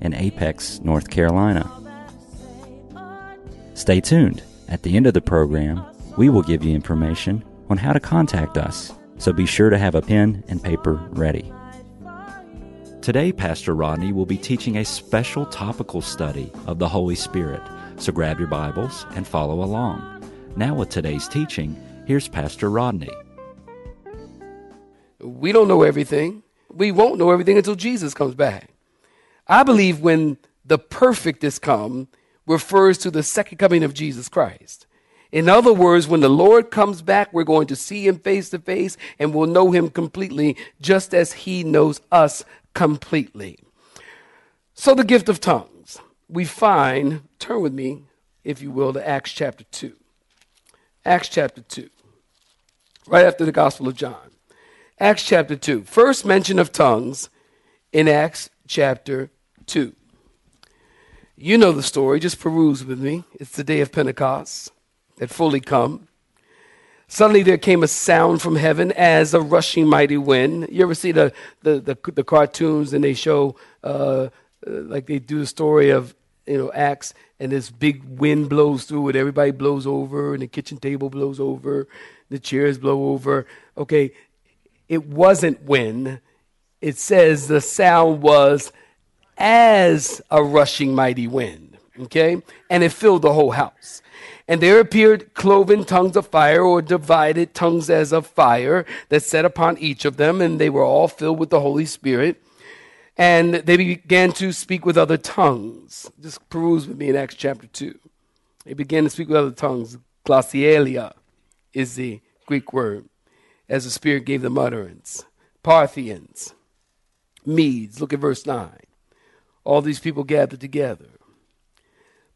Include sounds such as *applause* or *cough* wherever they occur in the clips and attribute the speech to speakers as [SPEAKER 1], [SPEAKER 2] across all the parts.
[SPEAKER 1] in Apex, North Carolina. Stay tuned. At the end of the program, we will give you information on how to contact us, so be sure to have a pen and paper ready. Today, Pastor Rodney will be teaching a special topical study of the Holy Spirit, so grab your Bibles and follow along. Now, with today's teaching, here's Pastor Rodney.
[SPEAKER 2] We don't know everything. We won't know everything until Jesus comes back. I believe when the perfect is come refers to the second coming of Jesus Christ. In other words, when the Lord comes back, we're going to see him face to face and we'll know him completely, just as he knows us completely. So, the gift of tongues, we find, turn with me, if you will, to Acts chapter 2. Acts chapter 2, right after the Gospel of John. Acts chapter 2. First mention of tongues in Acts chapter 2. You know the story, just peruse with me. It's the day of Pentecost that fully come. Suddenly there came a sound from heaven as a rushing mighty wind. You ever see the, the, the, the cartoons and they show, uh, uh, like they do the story of, you know, Acts and this big wind blows through it. Everybody blows over and the kitchen table blows over, the chairs blow over. Okay, it wasn't wind. It says the sound was as a rushing mighty wind. Okay? And it filled the whole house. And there appeared cloven tongues of fire, or divided tongues as of fire, that set upon each of them, and they were all filled with the Holy Spirit. And they began to speak with other tongues. Just peruse with me in Acts chapter 2. They began to speak with other tongues. Glossolalia is the Greek word, as the Spirit gave them utterance. Parthians, Medes, look at verse 9 all these people gathered together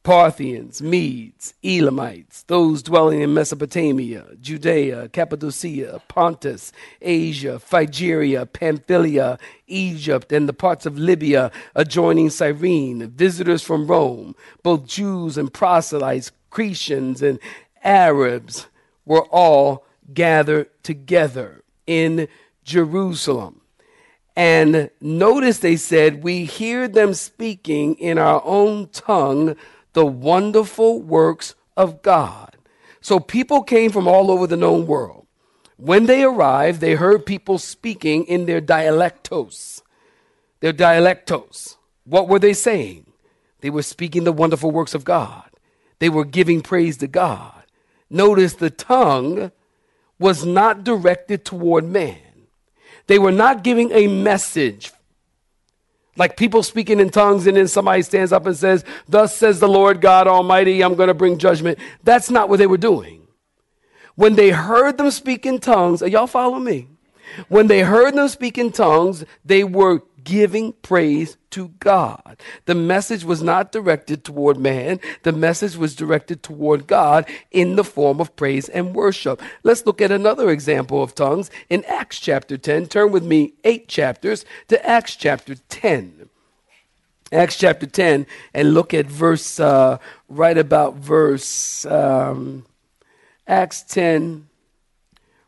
[SPEAKER 2] Parthians, Medes, Elamites, those dwelling in Mesopotamia, Judea, Cappadocia, Pontus, Asia, Phrygia, Pamphylia, Egypt, and the parts of Libya adjoining Cyrene, visitors from Rome, both Jews and proselytes, Cretians and Arabs were all gathered together in Jerusalem. And notice they said, We hear them speaking in our own tongue the wonderful works of God. So people came from all over the known world. When they arrived, they heard people speaking in their dialectos. Their dialectos. What were they saying? They were speaking the wonderful works of God. They were giving praise to God. Notice the tongue was not directed toward man. They were not giving a message. Like people speaking in tongues, and then somebody stands up and says, Thus says the Lord God Almighty, I'm going to bring judgment. That's not what they were doing. When they heard them speak in tongues, y'all follow me? When they heard them speak in tongues, they were giving praise to God. The message was not directed toward man, the message was directed toward God in the form of praise and worship. Let's look at another example of tongues in Acts chapter 10. Turn with me eight chapters to Acts chapter 10. Acts chapter 10, and look at verse, uh, right about verse, um, Acts 10,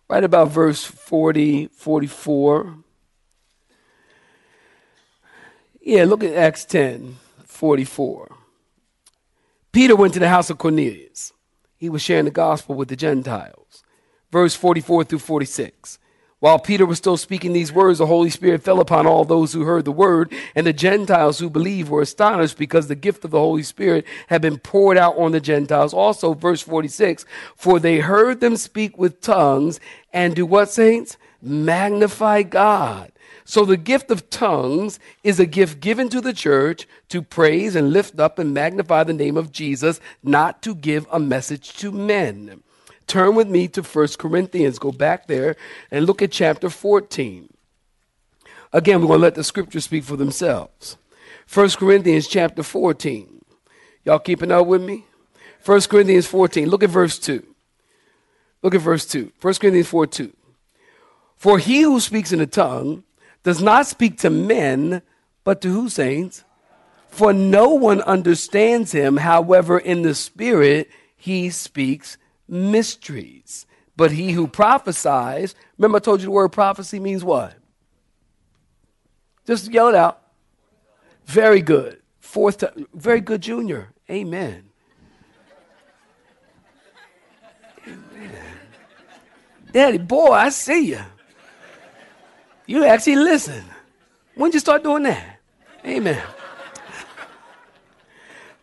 [SPEAKER 2] right about verse 40, 44. Yeah, look at Acts 10 44. Peter went to the house of Cornelius. He was sharing the gospel with the Gentiles. Verse 44 through 46. While Peter was still speaking these words, the Holy Spirit fell upon all those who heard the word, and the Gentiles who believed were astonished because the gift of the Holy Spirit had been poured out on the Gentiles. Also, verse 46 For they heard them speak with tongues and do what, saints? Magnify God. So the gift of tongues is a gift given to the church to praise and lift up and magnify the name of Jesus, not to give a message to men. Turn with me to 1 Corinthians. Go back there and look at chapter 14. Again, we're going to let the scriptures speak for themselves. 1 Corinthians chapter 14. Y'all keeping up with me? 1 Corinthians 14. Look at verse 2. Look at verse 2. 1 Corinthians 4 2. For he who speaks in a tongue does not speak to men, but to who, saints? For no one understands him. However, in the Spirit, he speaks mysteries. But he who prophesies, remember I told you the word prophecy means what? Just yell it out. Very good. Fourth time. Very good, Junior. Amen. Amen. Daddy, boy, I see you. You actually listen. When you start doing that? Amen.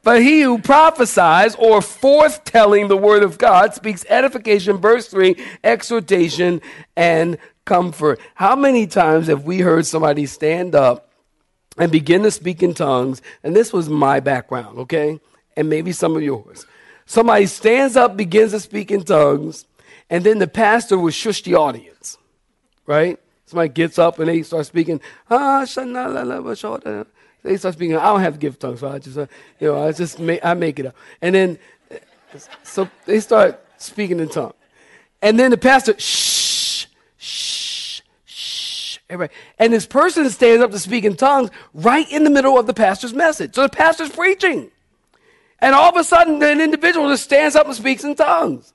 [SPEAKER 2] But he who prophesies or forthtelling the word of God speaks edification, verse 3, exhortation, and comfort. How many times have we heard somebody stand up and begin to speak in tongues? And this was my background, okay? And maybe some of yours. Somebody stands up, begins to speak in tongues, and then the pastor will shush the audience, right? Somebody gets up and they start speaking, ah, they start speaking. I don't have gift tongues, so I just, uh, you know, I just make, I make it up. And then, so they start speaking in tongues. And then the pastor, shh, shh, shh, everybody. And this person stands up to speak in tongues right in the middle of the pastor's message. So the pastor's preaching. And all of a sudden, an individual just stands up and speaks in tongues.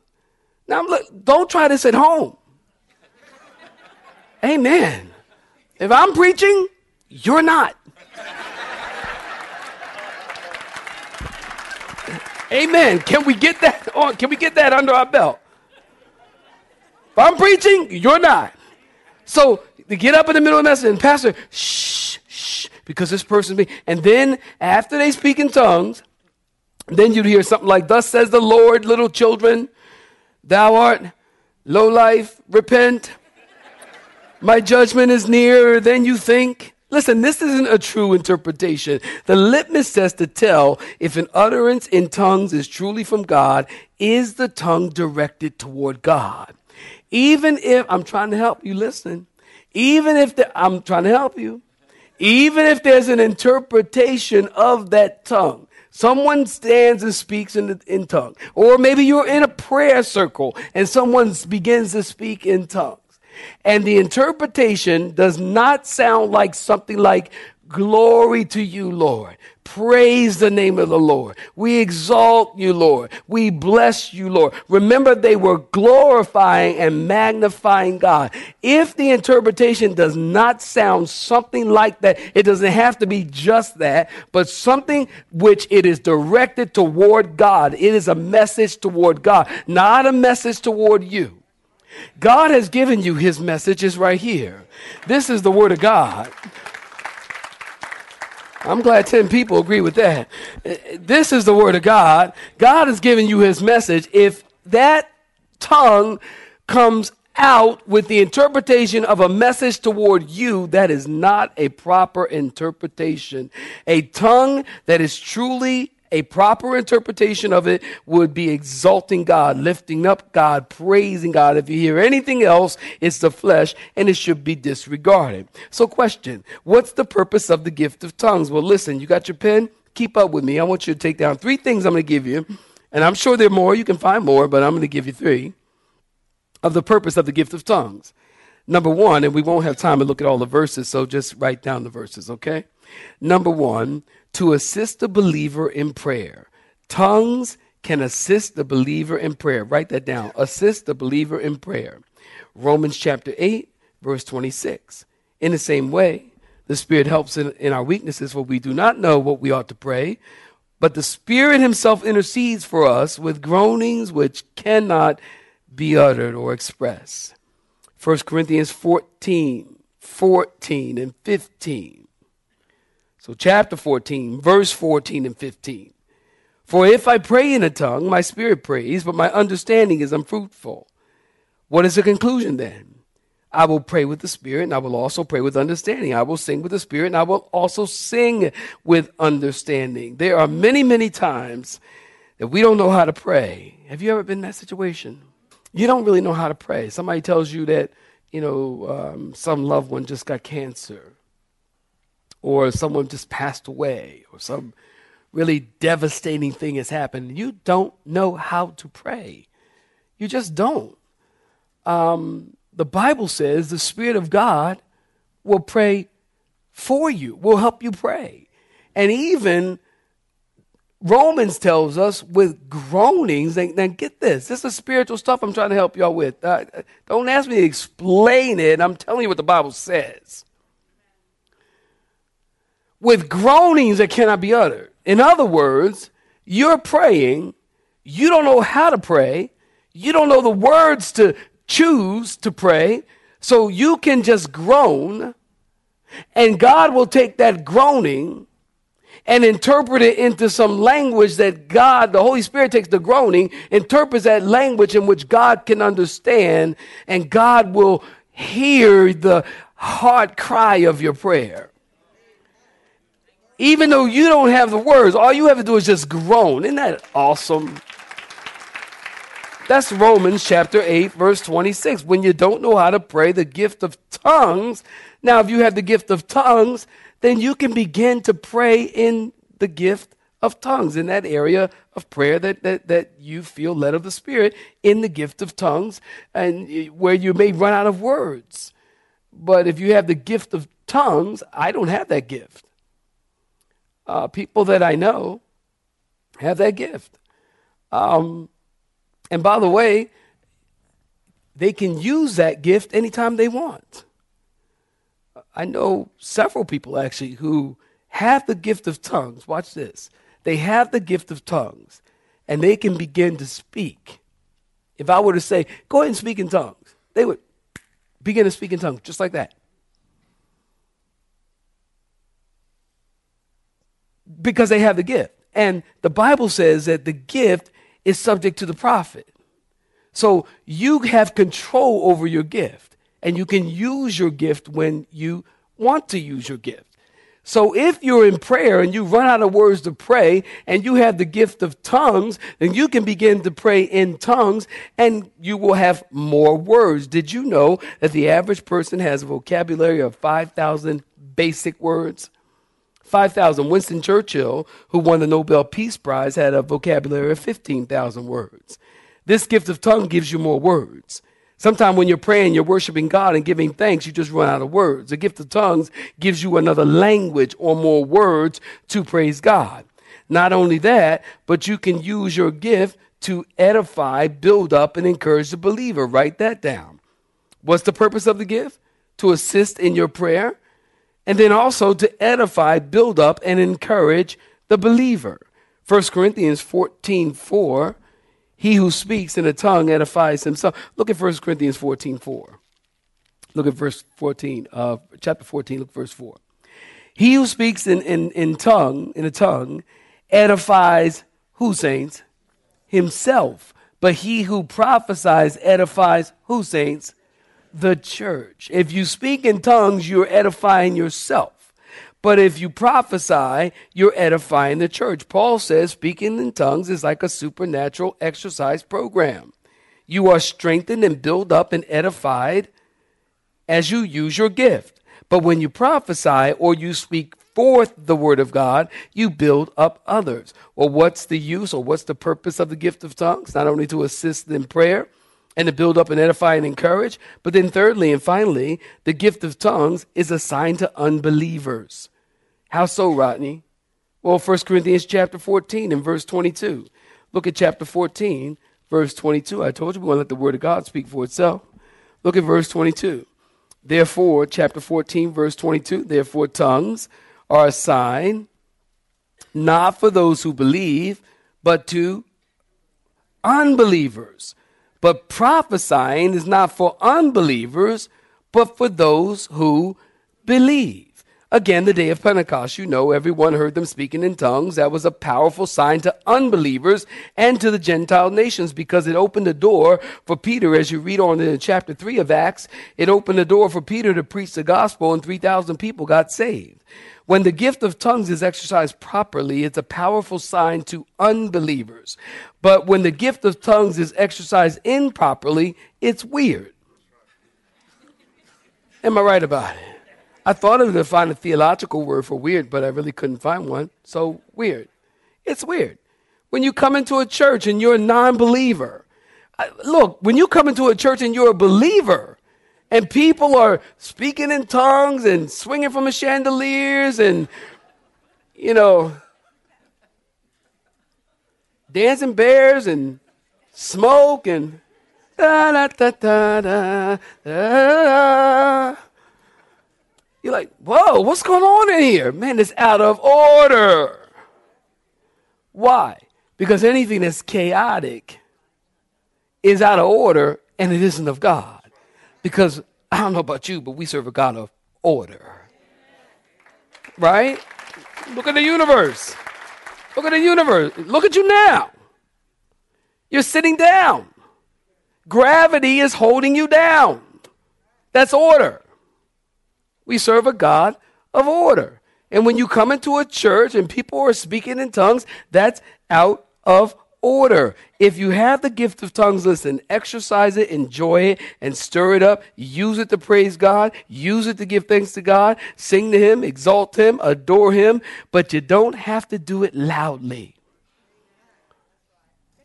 [SPEAKER 2] Now, look, don't try this at home. Amen. If I'm preaching, you're not. Amen. Can we get that *laughs* on? Can we get that under our belt? If I'm preaching, you're not. So to get up in the middle of the message and pastor, shh, shh, because this person's me. And then after they speak in tongues, then you'd hear something like, Thus says the Lord, little children, thou art low life, repent. My judgment is nearer than you think. Listen, this isn't a true interpretation. The litmus test to tell if an utterance in tongues is truly from God is the tongue directed toward God. Even if, I'm trying to help you listen, even if the, I'm trying to help you, even if there's an interpretation of that tongue, someone stands and speaks in, the, in tongue, or maybe you're in a prayer circle and someone begins to speak in tongue and the interpretation does not sound like something like, Glory to you, Lord. Praise the name of the Lord. We exalt you, Lord. We bless you, Lord. Remember, they were glorifying and magnifying God. If the interpretation does not sound something like that, it doesn't have to be just that, but something which it is directed toward God. It is a message toward God, not a message toward you. God has given you his message, is right here. This is the word of God. I'm glad 10 people agree with that. This is the word of God. God has given you his message. If that tongue comes out with the interpretation of a message toward you, that is not a proper interpretation. A tongue that is truly a proper interpretation of it would be exalting God, lifting up God, praising God. If you hear anything else, it's the flesh and it should be disregarded. So, question What's the purpose of the gift of tongues? Well, listen, you got your pen? Keep up with me. I want you to take down three things I'm going to give you. And I'm sure there are more. You can find more, but I'm going to give you three of the purpose of the gift of tongues. Number one, and we won't have time to look at all the verses, so just write down the verses, okay? Number one, to assist the believer in prayer. Tongues can assist the believer in prayer. Write that down. Assist the believer in prayer. Romans chapter 8, verse 26. In the same way, the Spirit helps in, in our weaknesses, for we do not know what we ought to pray, but the Spirit Himself intercedes for us with groanings which cannot be uttered or expressed. 1 Corinthians 14, 14 and 15. So, chapter 14, verse 14 and 15. For if I pray in a tongue, my spirit prays, but my understanding is unfruitful. What is the conclusion then? I will pray with the Spirit, and I will also pray with understanding. I will sing with the Spirit, and I will also sing with understanding. There are many, many times that we don't know how to pray. Have you ever been in that situation? You don't really know how to pray. Somebody tells you that, you know, um, some loved one just got cancer or someone just passed away, or some really devastating thing has happened. You don't know how to pray. You just don't. Um, the Bible says the Spirit of God will pray for you, will help you pray. And even Romans tells us with groanings, and, and get this, this is spiritual stuff I'm trying to help y'all with. Uh, don't ask me to explain it. I'm telling you what the Bible says. With groanings that cannot be uttered. In other words, you're praying, you don't know how to pray, you don't know the words to choose to pray, so you can just groan, and God will take that groaning and interpret it into some language that God, the Holy Spirit takes the groaning, interprets that language in which God can understand, and God will hear the heart cry of your prayer. Even though you don't have the words, all you have to do is just groan. Isn't that awesome? That's Romans chapter 8, verse 26. When you don't know how to pray, the gift of tongues. Now, if you have the gift of tongues, then you can begin to pray in the gift of tongues, in that area of prayer that, that, that you feel led of the Spirit, in the gift of tongues, and where you may run out of words. But if you have the gift of tongues, I don't have that gift. Uh, people that I know have that gift. Um, and by the way, they can use that gift anytime they want. I know several people actually who have the gift of tongues. Watch this. They have the gift of tongues and they can begin to speak. If I were to say, go ahead and speak in tongues, they would begin to speak in tongues just like that. Because they have the gift. And the Bible says that the gift is subject to the prophet. So you have control over your gift and you can use your gift when you want to use your gift. So if you're in prayer and you run out of words to pray and you have the gift of tongues, then you can begin to pray in tongues and you will have more words. Did you know that the average person has a vocabulary of 5,000 basic words? 5,000. Winston Churchill, who won the Nobel Peace Prize, had a vocabulary of 15,000 words. This gift of tongue gives you more words. Sometimes when you're praying, you're worshiping God and giving thanks, you just run out of words. The gift of tongues gives you another language or more words to praise God. Not only that, but you can use your gift to edify, build up, and encourage the believer. Write that down. What's the purpose of the gift? To assist in your prayer, and then also to edify, build up, and encourage the believer. 1 Corinthians 14 4 he who speaks in a tongue edifies himself. Look at 1 Corinthians 14 4. Look at verse 14, uh, chapter 14, look verse 4. He who speaks in, in, in tongue, in a tongue, edifies who, saints? Himself. But he who prophesies edifies who, saints? The church. If you speak in tongues, you're edifying yourself. But if you prophesy, you're edifying the church. Paul says speaking in tongues is like a supernatural exercise program. You are strengthened and built up and edified as you use your gift. But when you prophesy or you speak forth the word of God, you build up others. Well, what's the use or what's the purpose of the gift of tongues? Not only to assist in prayer, and to build up and edify and encourage. But then, thirdly and finally, the gift of tongues is assigned to unbelievers. How so, Rodney? Well, 1 Corinthians chapter 14 and verse 22. Look at chapter 14, verse 22. I told you we want to let the word of God speak for itself. Look at verse 22. Therefore, chapter 14, verse 22, therefore tongues are a sign not for those who believe, but to unbelievers. But prophesying is not for unbelievers, but for those who believe. Again, the day of Pentecost, you know, everyone heard them speaking in tongues. That was a powerful sign to unbelievers and to the Gentile nations because it opened the door for Peter, as you read on in chapter 3 of Acts, it opened the door for Peter to preach the gospel and 3,000 people got saved. When the gift of tongues is exercised properly, it's a powerful sign to unbelievers. But when the gift of tongues is exercised improperly, it's weird. Am I right about it? I thought I was going to find a theological word for weird, but I really couldn't find one. So, weird. It's weird. When you come into a church and you're a non believer, look, when you come into a church and you're a believer, and people are speaking in tongues and swinging from the chandeliers and, you know, dancing bears and smoke and da da da da da da. You're like, whoa, what's going on in here? Man, it's out of order. Why? Because anything that's chaotic is out of order and it isn't of God. Because I don't know about you, but we serve a God of order. Right? Look at the universe. Look at the universe. Look at you now. You're sitting down. Gravity is holding you down. That's order. We serve a God of order. And when you come into a church and people are speaking in tongues, that's out of order. If you have the gift of tongues, listen, exercise it, enjoy it, and stir it up. Use it to praise God. Use it to give thanks to God. Sing to Him, exalt Him, adore Him. But you don't have to do it loudly.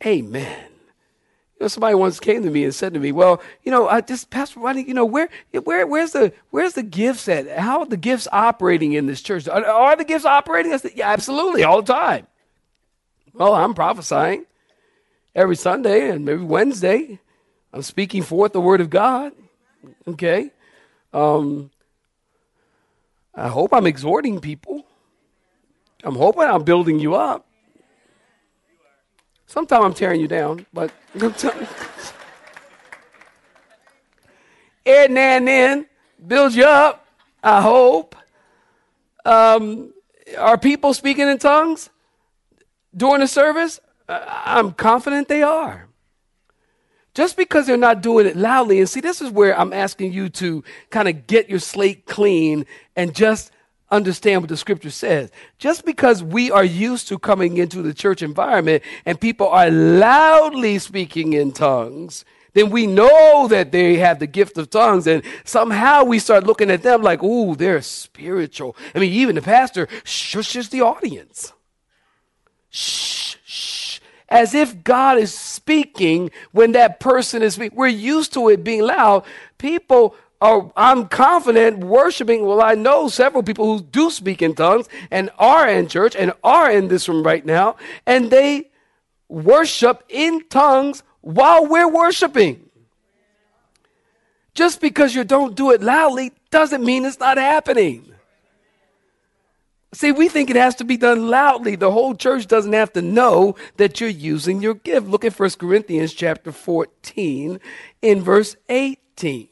[SPEAKER 2] Amen. Know, somebody once came to me and said to me, "Well, you know, I just Pastor Rodney, you know, where, where, where's the, where's the gifts at? How are the gifts operating in this church? Are, are the gifts operating?" I said, "Yeah, absolutely, all the time." Well, I'm prophesying every Sunday and every Wednesday. I'm speaking forth the word of God. Okay. Um, I hope I'm exhorting people. I'm hoping I'm building you up. Sometimes I'm tearing you down, but every now and then build you up. I hope. Um, are people speaking in tongues? during the service? I'm confident they are. Just because they're not doing it loudly, and see, this is where I'm asking you to kind of get your slate clean and just understand what the scripture says. Just because we are used to coming into the church environment and people are loudly speaking in tongues, then we know that they have the gift of tongues, and somehow we start looking at them like, ooh, they're spiritual. I mean, even the pastor shushes the audience shh, shh, as if God is speaking when that person is speaking. We're used to it being loud. People I'm confident, worshiping. Well, I know several people who do speak in tongues and are in church and are in this room right now, and they worship in tongues while we're worshiping. Just because you don't do it loudly doesn't mean it's not happening. See, we think it has to be done loudly. The whole church doesn't have to know that you're using your gift. Look at 1 Corinthians chapter 14 in verse 18.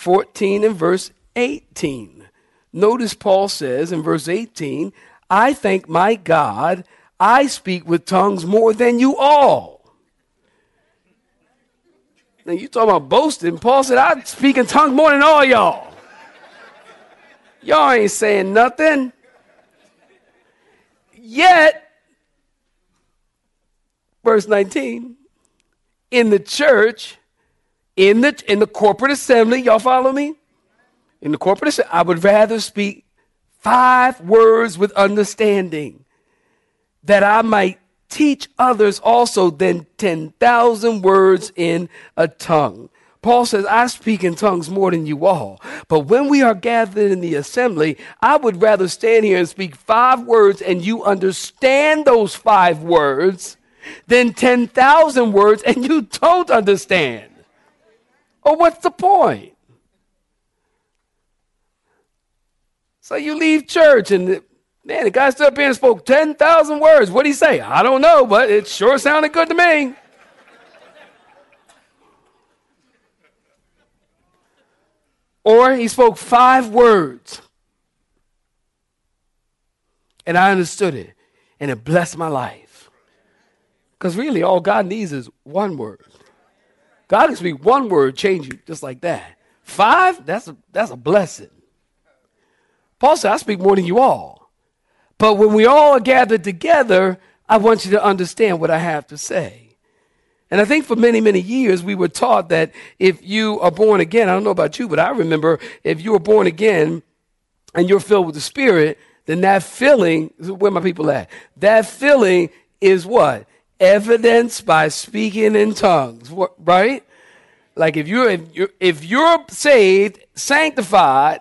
[SPEAKER 2] 14 and verse 18. Notice Paul says in verse 18, I thank my God, I speak with tongues more than you all. Now you talking about boasting. Paul said, I speak in tongues more than all y'all. Y'all ain't saying nothing. Yet, verse 19, in the church, in the in the corporate assembly, y'all follow me? In the corporate assembly, I would rather speak five words with understanding that I might teach others also than 10,000 words in a tongue. Paul says, I speak in tongues more than you all. But when we are gathered in the assembly, I would rather stand here and speak five words and you understand those five words than 10,000 words and you don't understand. Or what's the point? So you leave church and man, the guy stood up here and spoke 10,000 words. What did he say? I don't know, but it sure sounded good to me. Or he spoke five words. And I understood it. And it blessed my life. Because really, all God needs is one word. God can speak one word, change you just like that. Five, that's a, that's a blessing. Paul said, I speak more than you all. But when we all are gathered together, I want you to understand what I have to say. And I think for many, many years, we were taught that if you are born again, I don't know about you, but I remember if you were born again, and you're filled with the Spirit, then that feeling, where my people at? That feeling is what? Evidence by speaking in tongues, right? Like if you're if you're, if you're saved, sanctified,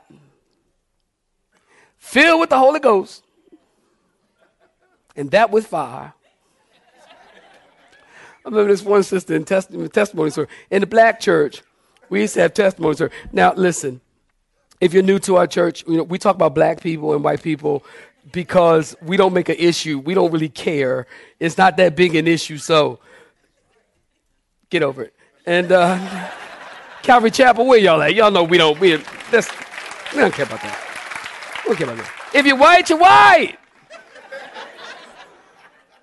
[SPEAKER 2] filled with the Holy Ghost, and that with fire. I remember this one sister in testimony, testimony in the black church. We used to have testimony sir. Now listen, if you're new to our church, you know, we talk about black people and white people because we don't make an issue. We don't really care. It's not that big an issue, so get over it. And uh, Calvary Chapel, where y'all at? Y'all know we don't. We that's, we don't care about that. We don't care about that. If you're white, you're white.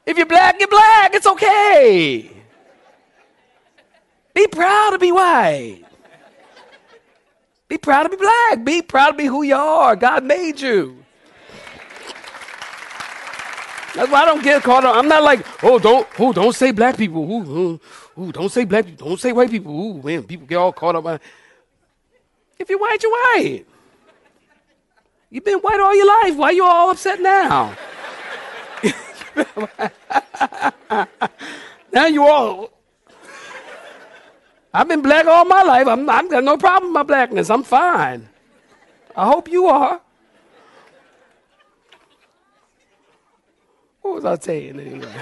[SPEAKER 2] If you're black, you're black. It's okay. Be proud to be white. Be proud to be black. Be proud to be who you are. God made you. That's why I don't get caught up. I'm not like, oh, don't, oh, don't say black people. Ooh, ooh, ooh, don't say black people. Don't say white people. Ooh, man, people get all caught up. If you're white, you're white. You've been white all your life. Why are you all upset now? *laughs* now you all. I've been black all my life. I'm, I've got no problem with my blackness. I'm fine. I hope you are. What was I saying anyway?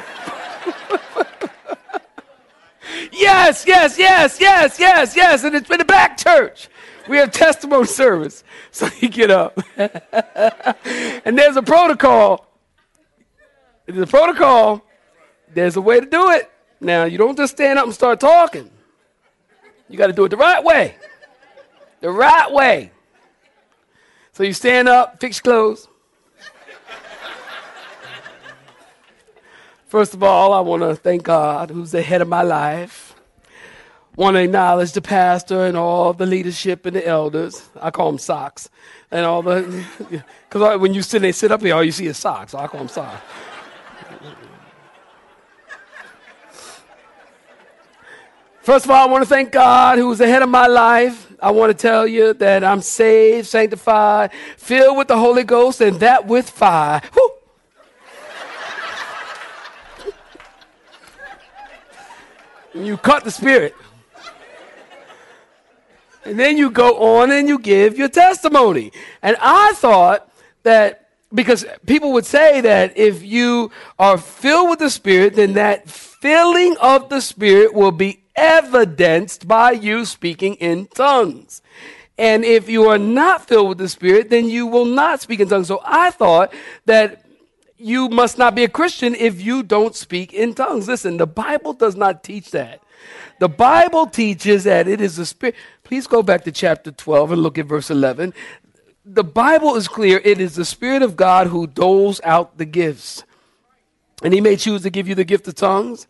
[SPEAKER 2] yes, yes, yes, yes, yes, yes. And it's in the back church. We have testimony service. *laughs* So you get up. *laughs* and there's a protocol. There's a protocol. There's a way to do it. Now, you don't just stand up and start talking. You got to do it the right way. The right way. So you stand up, fix your clothes. First of all, I want to thank God, who's the head of my life. Want to acknowledge the pastor and all the leadership and the elders. I call them socks. And all the, *laughs* because when you sit, they sit up here, all you see is socks. So I call them socks. First of all, I want to thank God who's the head of my life. I want to tell you that I'm saved, sanctified, filled with the Holy Ghost, and that with fire. Woo! You cut the spirit. And then you go on and you give your testimony. And I thought that because people would say that if you are filled with the Spirit, then that filling of the Spirit will be evidenced by you speaking in tongues. And if you are not filled with the Spirit, then you will not speak in tongues. So I thought that you must not be a Christian if you don't speak in tongues. Listen, the Bible does not teach that. The Bible teaches that it is the Spirit. Please go back to chapter 12 and look at verse 11. The Bible is clear. It is the Spirit of God who doles out the gifts. And He may choose to give you the gift of tongues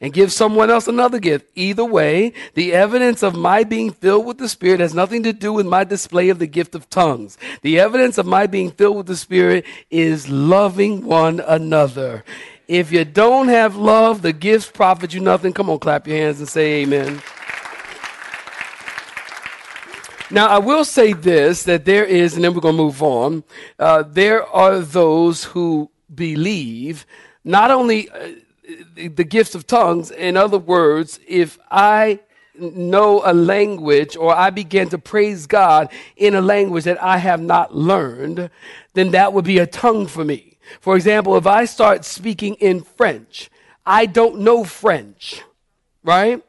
[SPEAKER 2] and give someone else another gift. Either way, the evidence of my being filled with the Spirit has nothing to do with my display of the gift of tongues. The evidence of my being filled with the Spirit is loving one another. If you don't have love, the gifts profit you nothing. Come on, clap your hands and say amen. Now, I will say this that there is, and then we're going to move on. Uh, there are those who believe not only. Uh, the gifts of tongues. In other words, if I know a language or I begin to praise God in a language that I have not learned, then that would be a tongue for me. For example, if I start speaking in French, I don't know French, right?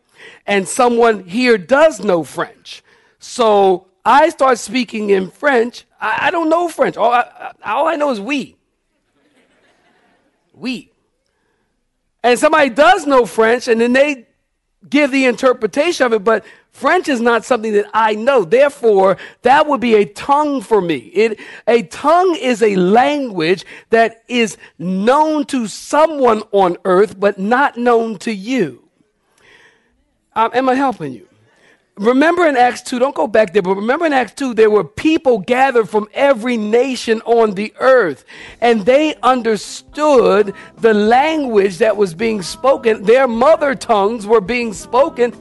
[SPEAKER 2] And someone here does know French. So I start speaking in French. I, I don't know French. All I, all I know is we. We and somebody does know French and then they give the interpretation of it, but French is not something that I know. Therefore, that would be a tongue for me. It, a tongue is a language that is known to someone on earth, but not known to you. Um, am I helping you? Remember in Acts 2, don't go back there, but remember in Acts 2, there were people gathered from every nation on the earth, and they understood the language that was being spoken. Their mother tongues were being spoken.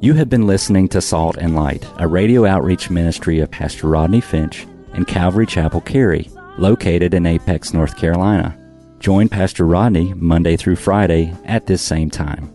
[SPEAKER 1] You have been listening to Salt and Light, a radio outreach ministry of Pastor Rodney Finch and Calvary Chapel Cary, located in Apex, North Carolina. Join Pastor Rodney Monday through Friday at this same time.